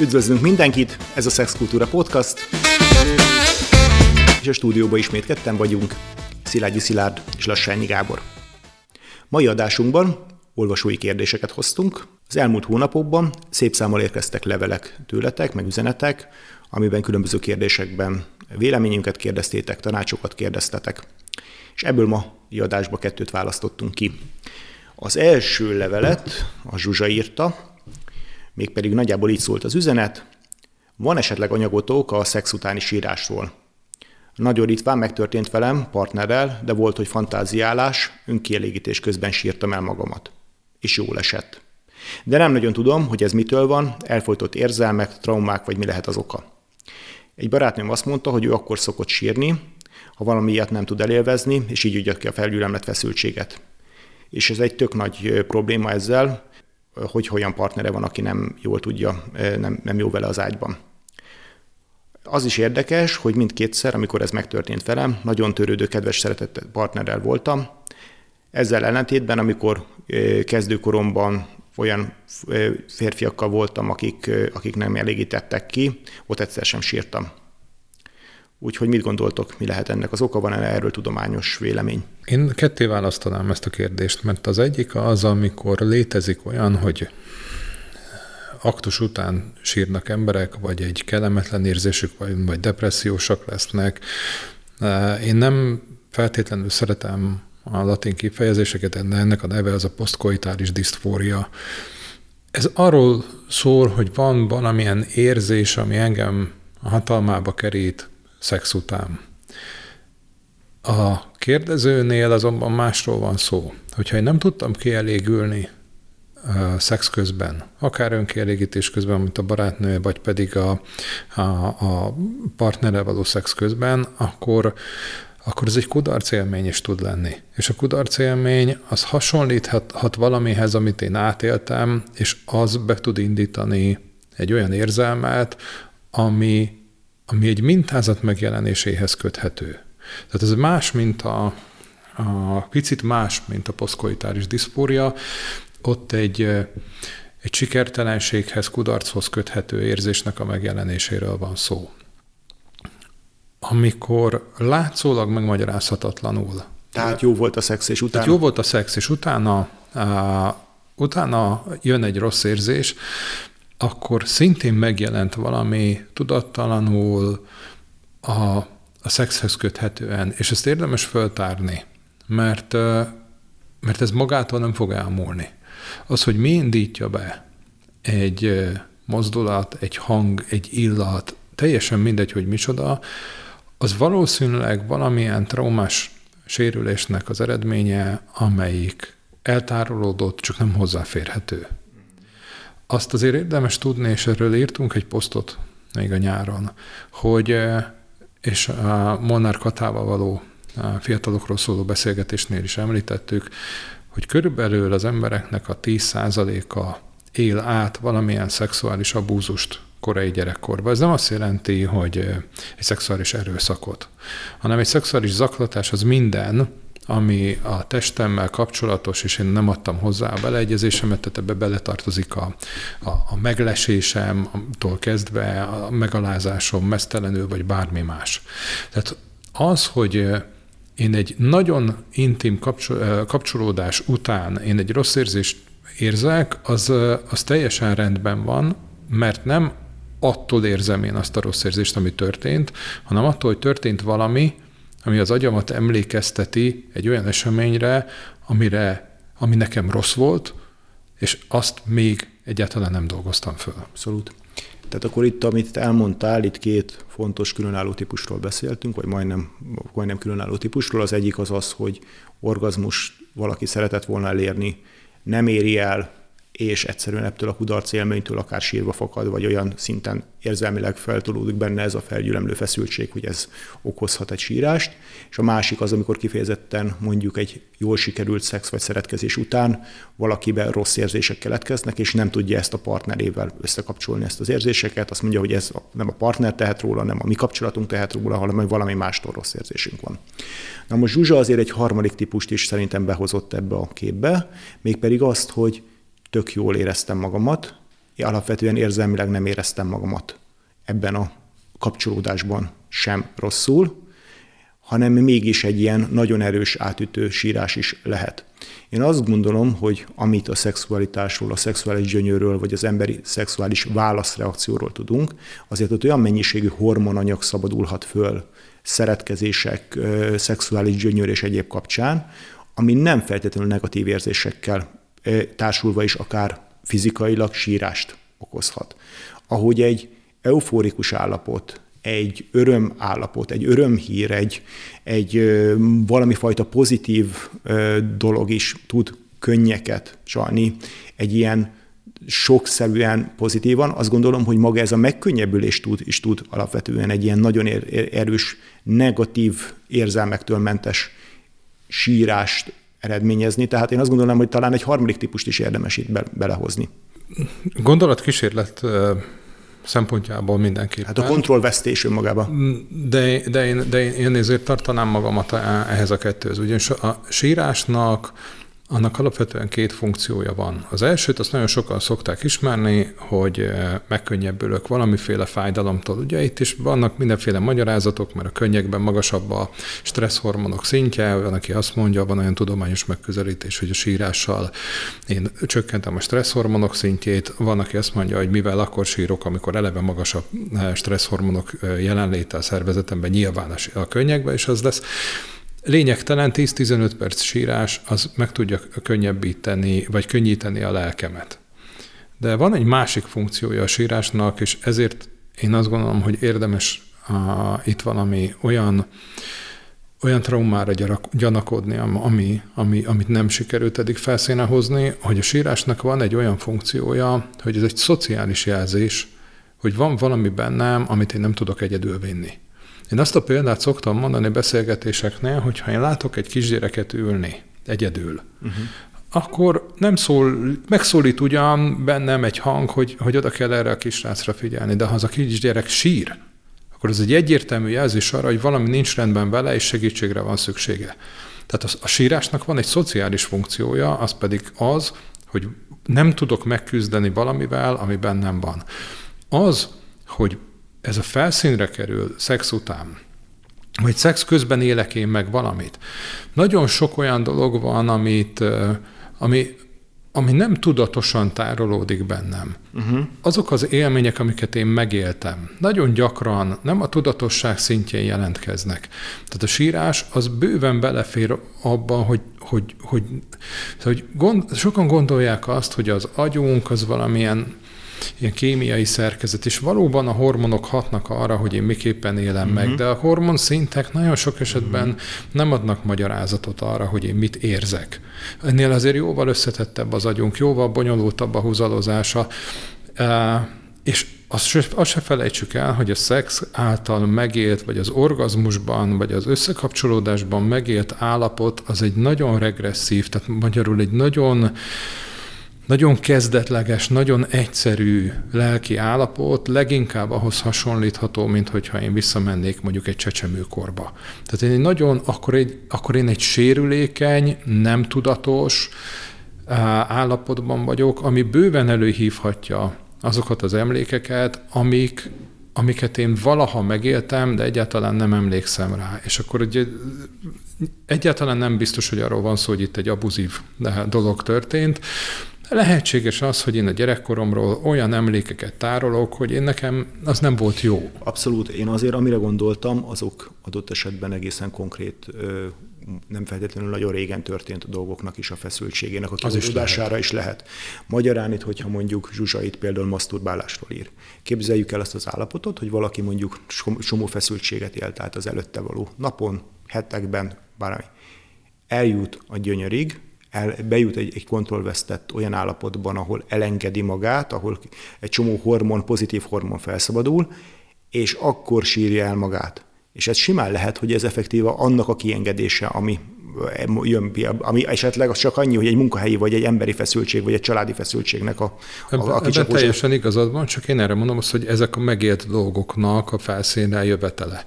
Üdvözlünk mindenkit, ez a Szexkultúra Podcast, és a stúdióban ismét ketten vagyunk, Szilágyi Szilárd és Lassányi Gábor. Mai adásunkban olvasói kérdéseket hoztunk. Az elmúlt hónapokban szép számmal érkeztek levelek tőletek, meg üzenetek, amiben különböző kérdésekben véleményünket kérdeztétek, tanácsokat kérdeztetek. És ebből ma adásba kettőt választottunk ki. Az első levelet a Zsuzsa írta, mégpedig nagyjából így szólt az üzenet, van esetleg anyagotok a szex utáni sírásról. Nagyon ritkán megtörtént velem partnerrel, de volt, hogy fantáziálás, önkielégítés közben sírtam el magamat. És jól esett. De nem nagyon tudom, hogy ez mitől van, elfolytott érzelmek, traumák, vagy mi lehet az oka. Egy barátnőm azt mondta, hogy ő akkor szokott sírni, ha valami ilyet nem tud elélvezni, és így ügyött ki a felgyűlemlet feszültséget. És ez egy tök nagy probléma ezzel, hogy olyan partnere van, aki nem jól tudja, nem, nem jó vele az ágyban. Az is érdekes, hogy mindkétszer, amikor ez megtörtént velem, nagyon törődő, kedves, szeretett partnerrel voltam. Ezzel ellentétben, amikor kezdőkoromban olyan férfiakkal voltam, akik, akik nem elégítettek ki, ott egyszer sem sírtam. Úgyhogy mit gondoltok, mi lehet ennek az oka, van -e erről tudományos vélemény? Én ketté választanám ezt a kérdést, mert az egyik az, amikor létezik olyan, hogy aktus után sírnak emberek, vagy egy kellemetlen érzésük, vagy, vagy depressziósak lesznek. Én nem feltétlenül szeretem a latin kifejezéseket, de ennek a neve az a posztkoitális diszfória. Ez arról szól, hogy van valamilyen érzés, ami engem a hatalmába kerít szex után. A kérdezőnél azonban másról van szó. Hogyha én nem tudtam kielégülni szex közben, akár önkielégítés közben, mint a barátnő, vagy pedig a, a, a partnere való szex közben, akkor akkor ez egy kudarc élmény is tud lenni. És a kudarc élmény az hasonlíthat valamihez, amit én átéltem, és az be tud indítani egy olyan érzelmet, ami, ami egy mintázat megjelenéséhez köthető. Tehát ez más, mint a, a picit más, mint a poszkoitáris diszpória. Ott egy, egy sikertelenséghez, kudarchoz köthető érzésnek a megjelenéséről van szó amikor látszólag megmagyarázhatatlanul. Tehát jó volt a szex, és utána? Tehát jó volt a szex, és utána, uh, utána jön egy rossz érzés, akkor szintén megjelent valami tudattalanul a, a szexhez köthetően, és ezt érdemes föltárni, mert, mert ez magától nem fog elmúlni. Az, hogy mi indítja be egy mozdulat, egy hang, egy illat, teljesen mindegy, hogy micsoda, az valószínűleg valamilyen traumás sérülésnek az eredménye, amelyik eltárolódott, csak nem hozzáférhető. Azt azért érdemes tudni, és erről írtunk egy posztot még a nyáron, hogy eh, és a Molnár Katával való fiatalokról szóló beszélgetésnél is említettük, hogy körülbelül az embereknek a 10%-a él át valamilyen szexuális abúzust korai gyerekkorban. Ez nem azt jelenti, hogy egy szexuális erőszakot, hanem egy szexuális zaklatás az minden, ami a testemmel kapcsolatos, és én nem adtam hozzá a beleegyezésemet, tehát ebbe beletartozik a, a, a meglesésemtől kezdve a megalázásom, mesztelenül, vagy bármi más. Tehát az, hogy én egy nagyon intim kapcsolódás után én egy rossz érzést érzek, az, az teljesen rendben van, mert nem attól érzem én azt a rossz érzést, ami történt, hanem attól, hogy történt valami, ami az agyamat emlékezteti egy olyan eseményre, amire, ami nekem rossz volt, és azt még egyáltalán nem dolgoztam föl. Abszolút. Tehát akkor itt, amit elmondtál, itt két fontos különálló típusról beszéltünk, vagy majdnem, majdnem különálló típusról. Az egyik az az, hogy orgazmus valaki szeretett volna elérni, nem éri el, és egyszerűen ettől a kudarc élménytől akár sírva fakad, vagy olyan szinten érzelmileg feltolódik benne ez a felgyülemlő feszültség, hogy ez okozhat egy sírást. És a másik az, amikor kifejezetten mondjuk egy jól sikerült szex vagy szeretkezés után valakiben rossz érzések keletkeznek, és nem tudja ezt a partnerével összekapcsolni ezt az érzéseket. Azt mondja, hogy ez nem a partner tehet róla, nem a mi kapcsolatunk tehet róla, hanem hogy valami mástól rossz érzésünk van. Na most Zsuzsa azért egy harmadik típust is szerintem behozott ebbe a képbe, mégpedig azt, hogy tök jól éreztem magamat, én alapvetően érzelmileg nem éreztem magamat ebben a kapcsolódásban sem rosszul, hanem mégis egy ilyen nagyon erős átütő sírás is lehet. Én azt gondolom, hogy amit a szexualitásról, a szexuális gyönyörről, vagy az emberi szexuális válaszreakcióról tudunk, azért ott olyan mennyiségű hormonanyag szabadulhat föl szeretkezések, szexuális gyönyör és egyéb kapcsán, ami nem feltétlenül negatív érzésekkel társulva is akár fizikailag sírást okozhat. Ahogy egy eufórikus állapot, egy öröm állapot, egy örömhír, egy, egy valami fajta pozitív dolog is tud könnyeket csalni, egy ilyen sokszerűen pozitívan, azt gondolom, hogy maga ez a megkönnyebbülés tud, is tud alapvetően egy ilyen nagyon erős, negatív érzelmektől mentes sírást eredményezni. Tehát én azt gondolom, hogy talán egy harmadik típust is érdemes itt be, belehozni. Gondolatkísérlet szempontjából mindenképpen. Hát a kontrollvesztés önmagában. De, de, én, de én ezért tartanám magamat ehhez a kettőhöz. Ugyanis a sírásnak annak alapvetően két funkciója van. Az elsőt azt nagyon sokan szokták ismerni, hogy eh, megkönnyebbülök valamiféle fájdalomtól. Ugye itt is vannak mindenféle magyarázatok, mert a könnyekben magasabb a stresszhormonok szintje, van, aki azt mondja, van olyan tudományos megközelítés, hogy a sírással én csökkentem a stresszhormonok szintjét, van, aki azt mondja, hogy mivel akkor sírok, amikor eleve magasabb eh, stresszhormonok eh, jelenléte a szervezetemben, nyilván a könnyekben is az lesz. Lényegtelen 10-15 perc sírás, az meg tudja könnyebbíteni, vagy könnyíteni a lelkemet. De van egy másik funkciója a sírásnak, és ezért én azt gondolom, hogy érdemes a, itt valami olyan, olyan traumára gyanakodni, ami, ami, amit nem sikerült eddig felszíne hozni, hogy a sírásnak van egy olyan funkciója, hogy ez egy szociális jelzés, hogy van valami bennem, amit én nem tudok egyedül vinni. Én azt a példát szoktam mondani beszélgetéseknél, hogy ha én látok egy kisgyereket ülni egyedül, uh-huh. akkor nem szól, megszólít ugyan bennem egy hang, hogy, hogy oda kell erre a kisrácra figyelni, de ha az a kisgyerek sír, akkor ez egy egyértelmű jelzés arra, hogy valami nincs rendben vele, és segítségre van szüksége. Tehát a, a sírásnak van egy szociális funkciója, az pedig az, hogy nem tudok megküzdeni valamivel, ami bennem van. Az, hogy ez a felszínre kerül szex után, vagy szex közben élek én meg valamit. Nagyon sok olyan dolog van, amit, ami, ami nem tudatosan tárolódik bennem. Uh-huh. Azok az élmények, amiket én megéltem, nagyon gyakran nem a tudatosság szintjén jelentkeznek. Tehát a sírás az bőven belefér abba, hogy, hogy, hogy, hogy gond, sokan gondolják azt, hogy az agyunk az valamilyen ilyen kémiai szerkezet, és valóban a hormonok hatnak arra, hogy én miképpen élem uh-huh. meg, mhm. de a hormon szintek nagyon sok esetben uh-huh. nem adnak magyarázatot arra, hogy én mit érzek. Ennél azért jóval összetettebb az agyunk, jóval bonyolultabb a húzalozása, és azt se, azt se felejtsük el, hogy a szex által megélt, vagy az orgazmusban, vagy az összekapcsolódásban megélt állapot, az egy nagyon regresszív, tehát magyarul egy nagyon nagyon kezdetleges, nagyon egyszerű lelki állapot, leginkább ahhoz hasonlítható, mint hogyha én visszamennék mondjuk egy csecsemőkorba. Tehát én egy nagyon, akkor, egy, akkor én egy sérülékeny, nem tudatos állapotban vagyok, ami bőven előhívhatja azokat az emlékeket, amik, amiket én valaha megéltem, de egyáltalán nem emlékszem rá. És akkor ugye egyáltalán nem biztos, hogy arról van szó, hogy itt egy abuzív dolog történt, Lehetséges az, hogy én a gyerekkoromról olyan emlékeket tárolok, hogy én nekem az nem volt jó. Abszolút. Én azért, amire gondoltam, azok adott esetben egészen konkrét nem feltétlenül nagyon régen történt a dolgoknak is a feszültségének a kihúzódására is, is lehet. Magyarán itt, hogyha mondjuk Zsuzsait például masturbálásról ír. Képzeljük el azt az állapotot, hogy valaki mondjuk csomó feszültséget élt át az előtte való napon, hetekben, bármi. Eljut a gyönyörig, el, bejut egy, egy kontrollvesztett olyan állapotban, ahol elengedi magát, ahol egy csomó hormon, pozitív hormon felszabadul, és akkor sírja el magát. És ez simán lehet, hogy ez effektíva annak a kiengedése, ami jön, ami esetleg az csak annyi, hogy egy munkahelyi, vagy egy emberi feszültség, vagy egy családi feszültségnek a, a Ebben, aki csak teljesen igazad van, csak én erre mondom azt, hogy ezek a megélt dolgoknak a felszínre jövetele.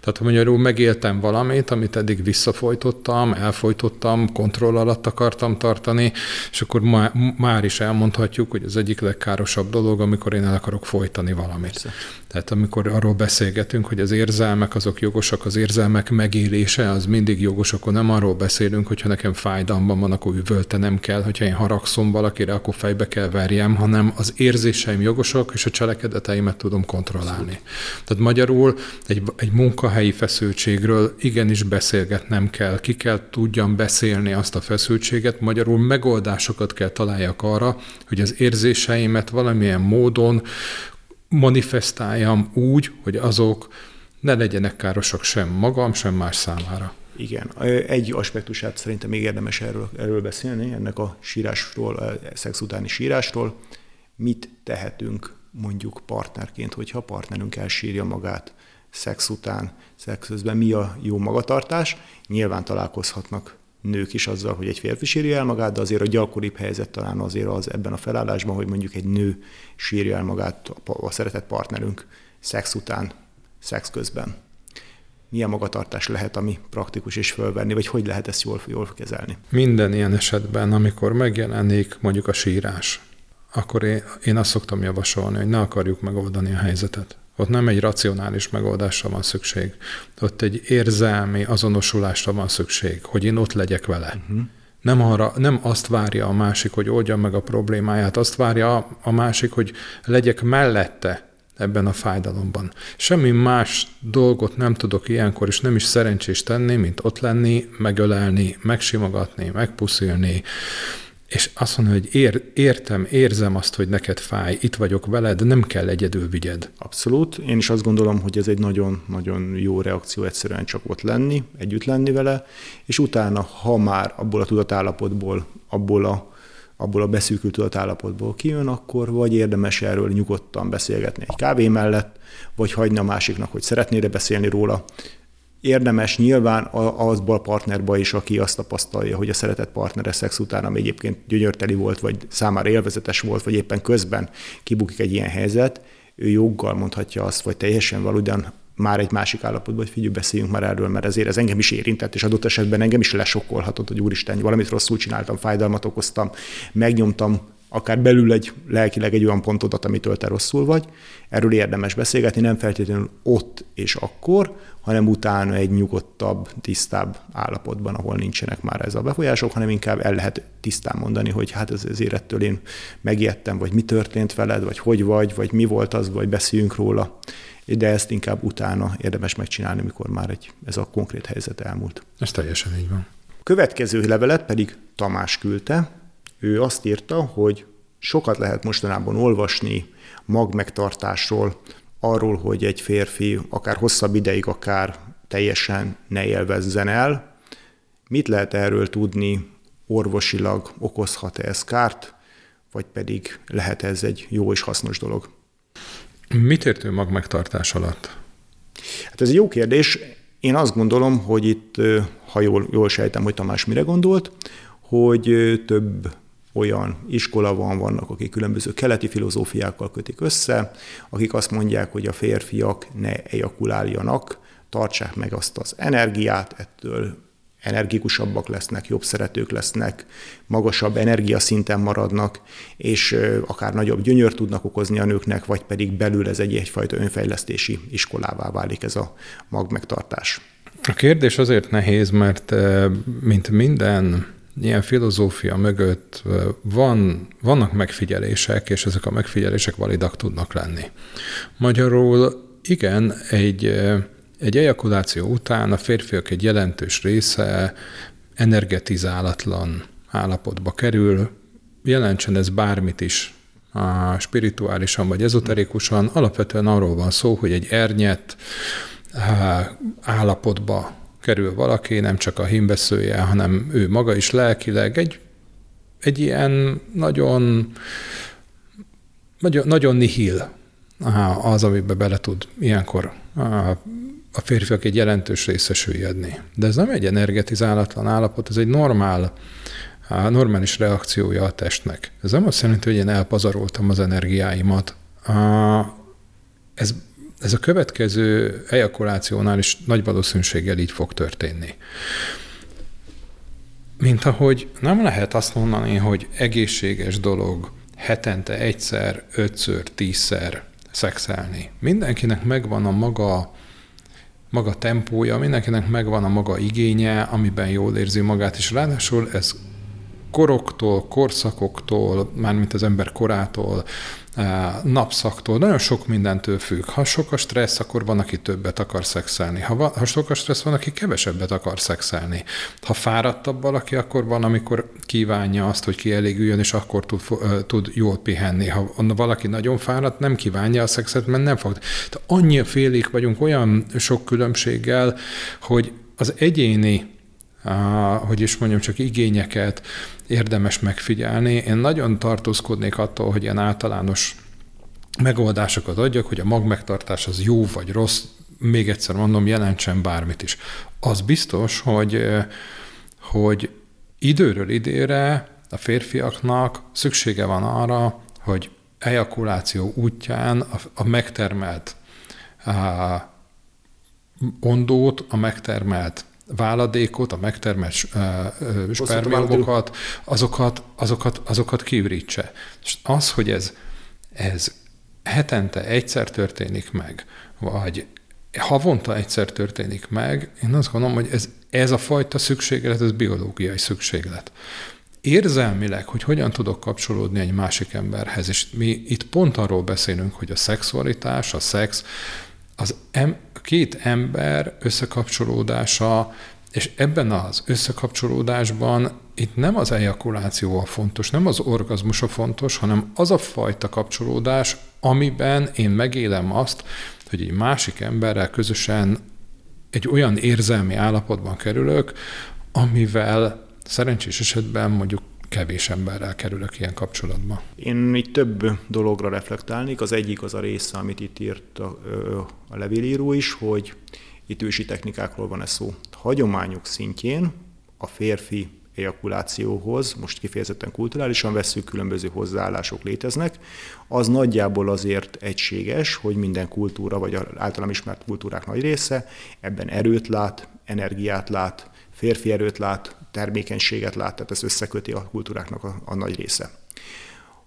Tehát, hogy magyarul megéltem valamit, amit eddig visszafolytottam, elfolytottam, kontroll alatt akartam tartani, és akkor má, már is elmondhatjuk, hogy az egyik legkárosabb dolog, amikor én el akarok folytani valamit. Persze. Tehát amikor arról beszélgetünk, hogy az érzelmek azok jogosak, az érzelmek megélése az mindig jogos, akkor nem arról beszélünk, hogyha nekem fájdalmam van, akkor üvöltenem kell, hogyha én haragszom valakire, akkor fejbe kell verjem, hanem az érzéseim jogosak, és a cselekedeteimet tudom kontrollálni. Tehát magyarul egy, egy munkahelyi feszültségről igenis beszélgetnem kell, ki kell tudjam beszélni azt a feszültséget, magyarul megoldásokat kell találjak arra, hogy az érzéseimet valamilyen módon manifestáljam úgy, hogy azok ne legyenek károsak sem magam, sem más számára. Igen. Egy aspektusát szerintem még érdemes erről, erről beszélni, ennek a sírásról, a szex utáni sírásról. Mit tehetünk mondjuk partnerként, hogyha a partnerünk elsírja magát szex után, szex közben, mi a jó magatartás? Nyilván találkozhatnak nők is azzal, hogy egy férfi sírja el magát, de azért a gyakoribb helyzet talán azért az ebben a felállásban, hogy mondjuk egy nő sírja el magát a szeretett partnerünk szex után, szex közben. Milyen magatartás lehet, ami praktikus és fölvenni, vagy hogy lehet ezt jól, jól kezelni? Minden ilyen esetben, amikor megjelenik mondjuk a sírás, akkor én, én azt szoktam javasolni, hogy ne akarjuk megoldani a helyzetet ott nem egy racionális megoldásra van szükség. Ott egy érzelmi azonosulásra van szükség, hogy én ott legyek vele. Uh-huh. Nem, arra, nem azt várja a másik, hogy oldja meg a problémáját, azt várja a másik, hogy legyek mellette ebben a fájdalomban. Semmi más dolgot nem tudok ilyenkor, és nem is szerencsés tenni, mint ott lenni, megölelni, megsimogatni, megpuszilni, és azt mondja, hogy ér, értem, érzem azt, hogy neked fáj, itt vagyok veled, nem kell egyedül vigyed. Abszolút. Én is azt gondolom, hogy ez egy nagyon-nagyon jó reakció egyszerűen csak ott lenni, együtt lenni vele, és utána, ha már abból a tudatállapotból, abból a, abból a beszűkült tudatállapotból kijön, akkor vagy érdemes erről nyugodtan beszélgetni egy kávé mellett, vagy hagyni a másiknak, hogy szeretnél beszélni róla, érdemes nyilván azból a partnerba is, aki azt tapasztalja, hogy a szeretett partnere szex után, ami egyébként gyönyörteli volt, vagy számára élvezetes volt, vagy éppen közben kibukik egy ilyen helyzet, ő joggal mondhatja azt, vagy teljesen valóban már egy másik állapotban, hogy figyelj, beszéljünk már erről, mert ezért ez engem is érintett, és adott esetben engem is lesokkolhatott, hogy úristen, valamit rosszul csináltam, fájdalmat okoztam, megnyomtam akár belül egy lelkileg egy olyan pontodat, amitől te rosszul vagy. Erről érdemes beszélgetni, nem feltétlenül ott és akkor, hanem utána egy nyugodtabb, tisztább állapotban, ahol nincsenek már ez a befolyások, hanem inkább el lehet tisztán mondani, hogy hát ez, az érettől én megijedtem, vagy mi történt veled, vagy hogy vagy, vagy mi volt az, vagy beszéljünk róla. De ezt inkább utána érdemes megcsinálni, mikor már egy, ez a konkrét helyzet elmúlt. Ez teljesen így van. Következő levelet pedig Tamás küldte, ő azt írta, hogy sokat lehet mostanában olvasni magmegtartásról, arról, hogy egy férfi akár hosszabb ideig, akár teljesen ne élvezzen el. Mit lehet erről tudni orvosilag, okozhat-e ez kárt, vagy pedig lehet ez egy jó és hasznos dolog? Mit értő magmegtartás alatt? Hát ez egy jó kérdés. Én azt gondolom, hogy itt, ha jól, jól sejtem, hogy Tamás mire gondolt, hogy több olyan iskola van, vannak, akik különböző keleti filozófiákkal kötik össze, akik azt mondják, hogy a férfiak ne ejakuláljanak, tartsák meg azt az energiát, ettől energikusabbak lesznek, jobb szeretők lesznek, magasabb energiaszinten maradnak, és akár nagyobb gyönyör tudnak okozni a nőknek, vagy pedig belül ez egy egyfajta önfejlesztési iskolává válik ez a magmegtartás. A kérdés azért nehéz, mert mint minden ilyen filozófia mögött van, vannak megfigyelések, és ezek a megfigyelések validak tudnak lenni. Magyarul igen, egy, egy ejakuláció után a férfiak egy jelentős része energetizálatlan állapotba kerül, jelentsen ez bármit is, a spirituálisan vagy ezoterikusan, alapvetően arról van szó, hogy egy ernyet állapotba kerül valaki, nem csak a hímbeszője, hanem ő maga is lelkileg egy, egy ilyen nagyon, nagyon, nagyon nihil az, amiben bele tud ilyenkor a férfiak egy jelentős része süllyedni. De ez nem egy energetizálatlan állapot, ez egy normál, normális reakciója a testnek. Ez nem azt jelenti, hogy én elpazaroltam az energiáimat. Ez, ez a következő ejakulációnál is nagy valószínűséggel így fog történni. Mint ahogy nem lehet azt mondani, hogy egészséges dolog hetente egyszer, ötször, tízszer szexelni. Mindenkinek megvan a maga maga tempója, mindenkinek megvan a maga igénye, amiben jól érzi magát, és ráadásul ez koroktól, korszakoktól, mármint az ember korától, napszaktól, nagyon sok mindentől függ. Ha sok a stressz, akkor van, aki többet akar szexelni. Ha, van, ha sok a stressz, van, aki kevesebbet akar szexelni. Ha fáradtabb valaki, akkor van, amikor kívánja azt, hogy kielégüljön, és akkor tud, tud jól pihenni. Ha valaki nagyon fáradt, nem kívánja a szexet, mert nem fog. Tehát annyi félék vagyunk olyan sok különbséggel, hogy az egyéni hogy is mondjam, csak igényeket érdemes megfigyelni. Én nagyon tartózkodnék attól, hogy ilyen általános megoldásokat adjak, hogy a magmegtartás az jó vagy rossz, még egyszer mondom, jelentsen bármit is. Az biztos, hogy, hogy időről időre a férfiaknak szüksége van arra, hogy ejakuláció útján a, a megtermelt a ondót, a megtermelt váladékot, a megtermelt spermiumokat, azokat, azokat, azokat kiürítse. És az, hogy ez, ez hetente egyszer történik meg, vagy havonta egyszer történik meg, én azt gondolom, hogy ez, ez a fajta szükséglet, ez biológiai szükséglet. Érzelmileg, hogy hogyan tudok kapcsolódni egy másik emberhez, és mi itt pont arról beszélünk, hogy a szexualitás, a szex, az em, két ember összekapcsolódása, és ebben az összekapcsolódásban itt nem az ejakuláció a fontos, nem az orgazmus a fontos, hanem az a fajta kapcsolódás, amiben én megélem azt, hogy egy másik emberrel közösen egy olyan érzelmi állapotban kerülök, amivel szerencsés esetben mondjuk kevés emberrel kerülök ilyen kapcsolatba. Én itt több dologra reflektálnék. Az egyik az a része, amit itt írt a, a levélíró is, hogy itt ősi technikákról van ez szó. Hagyományok szintjén a férfi ejakulációhoz, most kifejezetten kulturálisan veszük, különböző hozzáállások léteznek, az nagyjából azért egységes, hogy minden kultúra, vagy általam ismert kultúrák nagy része ebben erőt lát, energiát lát, férfi erőt lát, termékenységet lát, tehát ez összeköti a kultúráknak a, a nagy része.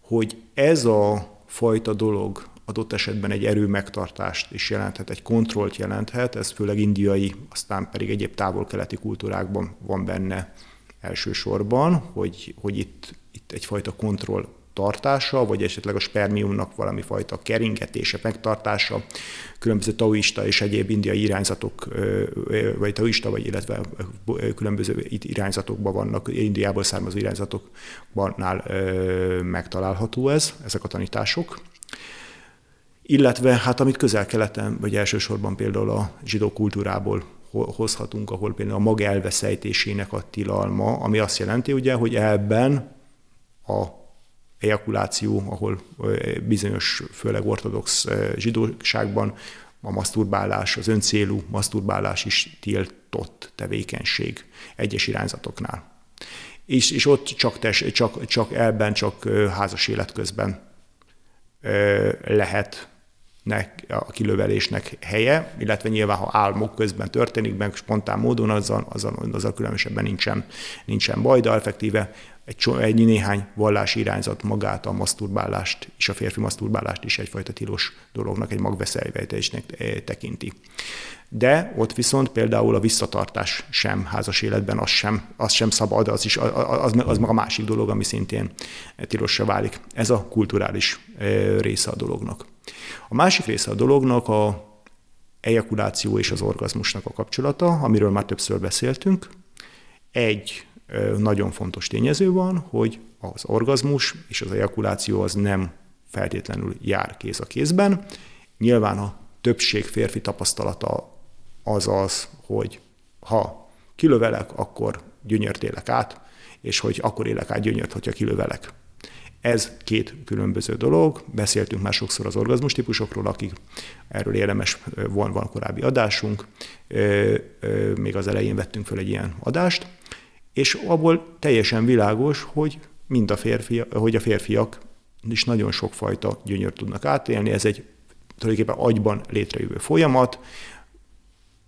Hogy ez a fajta dolog adott esetben egy erő megtartást is jelenthet, egy kontrollt jelenthet, ez főleg indiai, aztán pedig egyéb távol-keleti kultúrákban van benne elsősorban, hogy, hogy itt, itt egyfajta kontroll tartása, vagy esetleg a spermiumnak valami fajta keringetése, megtartása, különböző taoista és egyéb indiai irányzatok, vagy taoista, vagy illetve különböző irányzatokban vannak, Indiából származó irányzatokban megtalálható ez, ezek a tanítások. Illetve hát amit közel-keleten, vagy elsősorban például a zsidó kultúrából hozhatunk, ahol például a mag elveszejtésének a tilalma, ami azt jelenti ugye, hogy ebben a ejakuláció, ahol bizonyos, főleg ortodox zsidóságban a maszturbálás, az öncélú maszturbálás is tiltott tevékenység egyes irányzatoknál. És, és ott csak, tes, csak, csak elben, csak házas élet közben lehet a kilövelésnek helye, illetve nyilván, ha álmok közben történik meg spontán módon, azzal, azzal, azzal különösebben nincsen, nincsen baj, de effektíve egy, egy néhány vallási irányzat magát a maszturbálást és a férfi maszturbálást is egyfajta tilos dolognak, egy magveszélyvejtésnek eh, tekinti. De ott viszont például a visszatartás sem házas életben, az sem, az sem szabad, az, is, az, az meg a másik dolog, ami szintén tilosra válik. Ez a kulturális eh, része a dolognak. A másik része a dolognak a ejakuláció és az orgazmusnak a kapcsolata, amiről már többször beszéltünk. Egy nagyon fontos tényező van, hogy az orgazmus és az ejakuláció az nem feltétlenül jár kéz a kézben. Nyilván a többség férfi tapasztalata az az, hogy ha kilövelek, akkor gyönyört élek át, és hogy akkor élek át gyönyört, hogyha kilövelek. Ez két különböző dolog. Beszéltünk már sokszor az orgazmus típusokról, akik erről érdemes, van, van korábbi adásunk, még az elején vettünk föl egy ilyen adást, és abból teljesen világos, hogy mind a férfi, hogy a férfiak is nagyon sokfajta gyönyört tudnak átélni. Ez egy tulajdonképpen agyban létrejövő folyamat,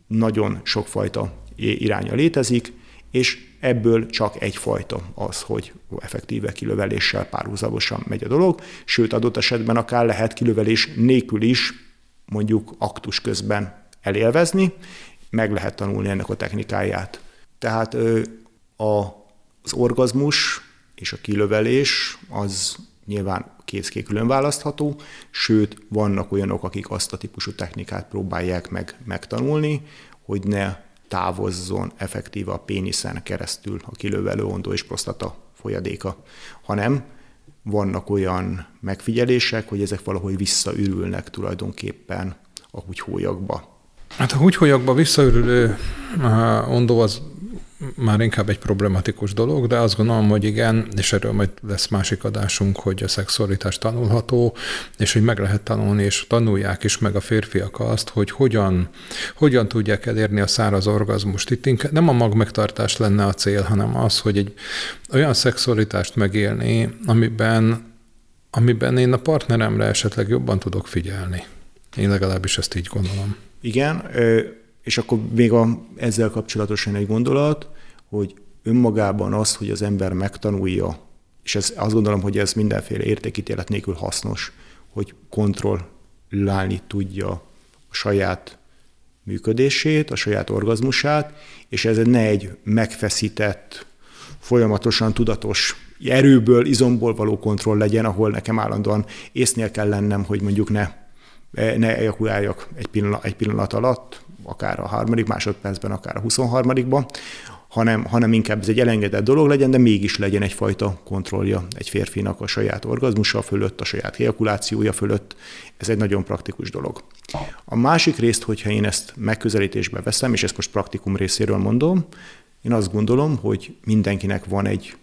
nagyon sokfajta iránya létezik, és ebből csak egyfajta az, hogy effektíve kilöveléssel párhuzamosan megy a dolog, sőt adott esetben akár lehet kilövelés nélkül is mondjuk aktus közben elélvezni, meg lehet tanulni ennek a technikáját. Tehát az orgazmus és a kilövelés az nyilván kézké külön választható, sőt, vannak olyanok, akik azt a típusú technikát próbálják meg megtanulni, hogy ne távozzon effektíve a péniszen keresztül a kilövelő ondó és prostata folyadéka, hanem vannak olyan megfigyelések, hogy ezek valahogy visszaürülnek tulajdonképpen a húgyhólyagba. Hát a húgyhólyagba visszaürülő ondó az már inkább egy problematikus dolog, de azt gondolom, hogy igen, és erről majd lesz másik adásunk, hogy a szexualitás tanulható, és hogy meg lehet tanulni, és tanulják is meg a férfiak azt, hogy hogyan, hogyan tudják elérni a száraz orgazmust. Itt inkább nem a magmegtartás lenne a cél, hanem az, hogy egy olyan szexualitást megélni, amiben, amiben én a partneremre esetleg jobban tudok figyelni. Én legalábbis ezt így gondolom. Igen, és akkor még a, ezzel kapcsolatosan egy gondolat, hogy önmagában az, hogy az ember megtanulja, és ez, azt gondolom, hogy ez mindenféle értékítélet nélkül hasznos, hogy kontrollálni tudja a saját működését, a saját orgazmusát, és ez ne egy megfeszített, folyamatosan tudatos erőből, izomból való kontroll legyen, ahol nekem állandóan észnél kell lennem, hogy mondjuk ne, ne ejakuláljak egy pillanat, egy pillanat alatt, akár a harmadik másodpercben, akár a 23 hanem, hanem inkább ez egy elengedett dolog legyen, de mégis legyen egyfajta kontrollja egy férfinak a saját orgazmusa fölött, a saját ejakulációja fölött. Ez egy nagyon praktikus dolog. A másik részt, hogyha én ezt megközelítésbe veszem, és ezt most praktikum részéről mondom, én azt gondolom, hogy mindenkinek van egy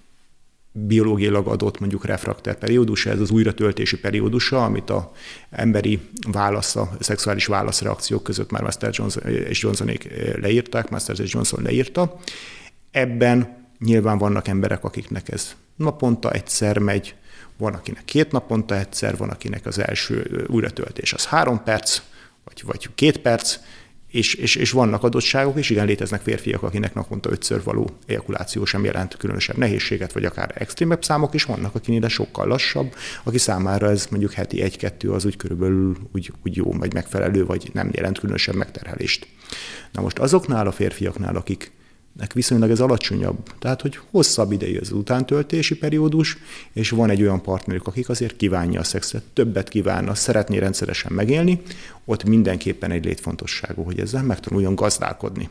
biológiailag adott mondjuk refrakter periódusa, ez az újratöltési periódusa, amit a emberi válasz, a szexuális válaszreakciók között már Master Johnson és Johnsonék leírták, Master és Johnson leírta. Ebben nyilván vannak emberek, akiknek ez naponta egyszer megy, van, akinek két naponta egyszer, van, akinek az első újratöltés az három perc, vagy, vagy két perc, és, és, és vannak adottságok, és igen, léteznek férfiak, akinek naponta ötször való ejakuláció sem jelent különösebb nehézséget, vagy akár extrémebb számok is vannak, akinél de sokkal lassabb, aki számára ez mondjuk heti egy-kettő az úgy körülbelül úgy, úgy jó, vagy megfelelő, vagy nem jelent különösebb megterhelést. Na most azoknál a férfiaknál, akik nek viszonylag ez alacsonyabb. Tehát, hogy hosszabb idejű az utántöltési periódus, és van egy olyan partnerük, akik azért kívánja a szexet, többet kívánna, szeretné rendszeresen megélni, ott mindenképpen egy létfontosságú, hogy ezzel megtanuljon gazdálkodni.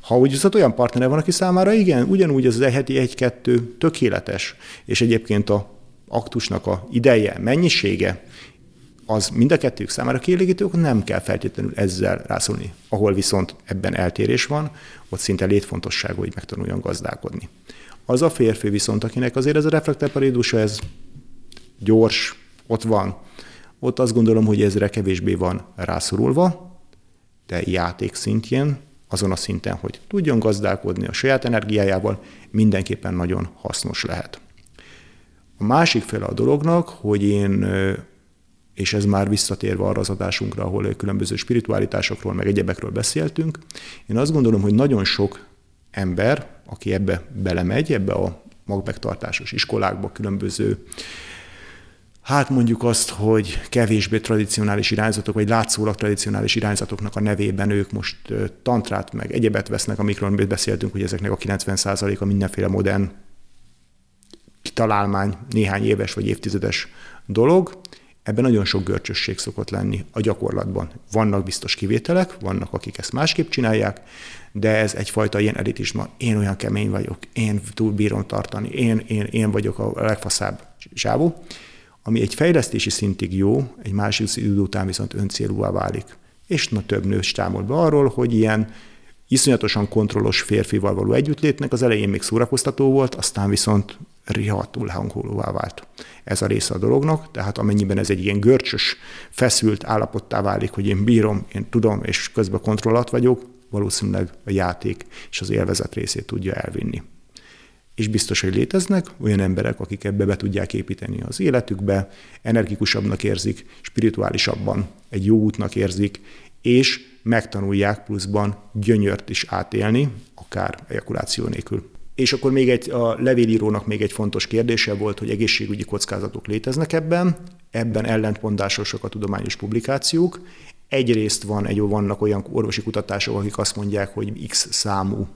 Ha úgy viszont olyan partnere van, aki számára igen, ugyanúgy az heti egy-kettő tökéletes, és egyébként a aktusnak a ideje, mennyisége az mind a kettők számára kielégítő, akkor nem kell feltétlenül ezzel rászólni. Ahol viszont ebben eltérés van, ott szinte létfontosságú, hogy megtanuljon gazdálkodni. Az a férfi viszont, akinek azért ez a reflekterparédusa, ez gyors, ott van, ott azt gondolom, hogy ezre kevésbé van rászorulva, de játék szintjén, azon a szinten, hogy tudjon gazdálkodni a saját energiájával, mindenképpen nagyon hasznos lehet. A másik fele a dolognak, hogy én és ez már visszatérve arra az adásunkra, ahol különböző spiritualitásokról, meg egyebekről beszéltünk, én azt gondolom, hogy nagyon sok ember, aki ebbe belemegy, ebbe a magmegtartásos iskolákba, különböző hát mondjuk azt, hogy kevésbé tradicionális irányzatok, vagy látszólag tradicionális irányzatoknak a nevében ők most tantrát, meg egyebet vesznek, amikről mi beszéltünk, hogy ezeknek a 90%-a mindenféle modern kitalálmány, néhány éves vagy évtizedes dolog, Ebben nagyon sok görcsösség szokott lenni a gyakorlatban. Vannak biztos kivételek, vannak, akik ezt másképp csinálják, de ez egyfajta ilyen elitizma. Én olyan kemény vagyok, én túl bírom tartani, én, én, én vagyok a legfaszább zsávó. Ami egy fejlesztési szintig jó, egy másik idő után viszont öncélúvá válik. És na több nő támol be arról, hogy ilyen iszonyatosan kontrollos férfival való együttlétnek az elején még szórakoztató volt, aztán viszont rihatul hangolóvá vált ez a része a dolognak, tehát amennyiben ez egy ilyen görcsös, feszült állapottá válik, hogy én bírom, én tudom, és közben kontrollat vagyok, valószínűleg a játék és az élvezet részét tudja elvinni. És biztos, hogy léteznek olyan emberek, akik ebbe be tudják építeni az életükbe, energikusabbnak érzik, spirituálisabban egy jó útnak érzik, és megtanulják pluszban gyönyört is átélni, akár ejakuláció nélkül. És akkor még egy, a levélírónak még egy fontos kérdése volt, hogy egészségügyi kockázatok léteznek ebben, ebben ellentmondásosak a tudományos publikációk. Egyrészt van, egy, vannak olyan orvosi kutatások, akik azt mondják, hogy X számú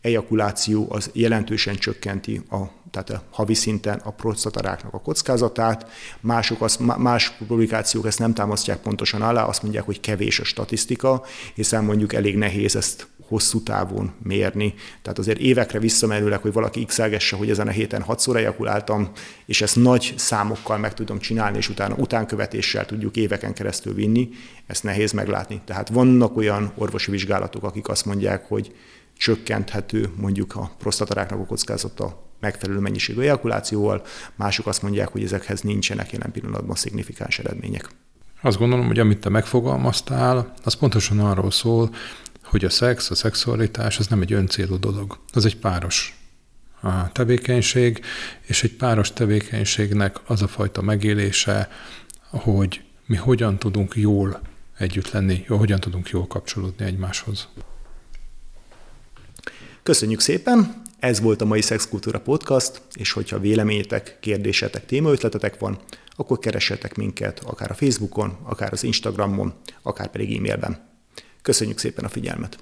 ejakuláció az jelentősen csökkenti a, tehát a havi szinten a prostataráknak a kockázatát. Mások az, más publikációk ezt nem támasztják pontosan alá, azt mondják, hogy kevés a statisztika, hiszen mondjuk elég nehéz ezt hosszú távon mérni. Tehát azért évekre visszamenőleg, hogy valaki x hogy ezen a héten hatszor ejakuláltam, és ezt nagy számokkal meg tudom csinálni, és utána utánkövetéssel tudjuk éveken keresztül vinni, ezt nehéz meglátni. Tehát vannak olyan orvosi vizsgálatok, akik azt mondják, hogy csökkenthető mondjuk a prostataráknak a kockázata megfelelő mennyiségű ejakulációval, mások azt mondják, hogy ezekhez nincsenek jelen pillanatban szignifikáns eredmények. Azt gondolom, hogy amit te megfogalmaztál, az pontosan arról szól, hogy a szex, a szexualitás, az nem egy öncélú dolog. Az egy páros a tevékenység, és egy páros tevékenységnek az a fajta megélése, hogy mi hogyan tudunk jól együtt lenni, hogyan tudunk jól kapcsolódni egymáshoz. Köszönjük szépen! Ez volt a mai Szexkultúra Podcast, és hogyha véleményetek, kérdésetek, témaötletetek van, akkor keressetek minket akár a Facebookon, akár az Instagramon, akár pedig e-mailben. Köszönjük szépen a figyelmet!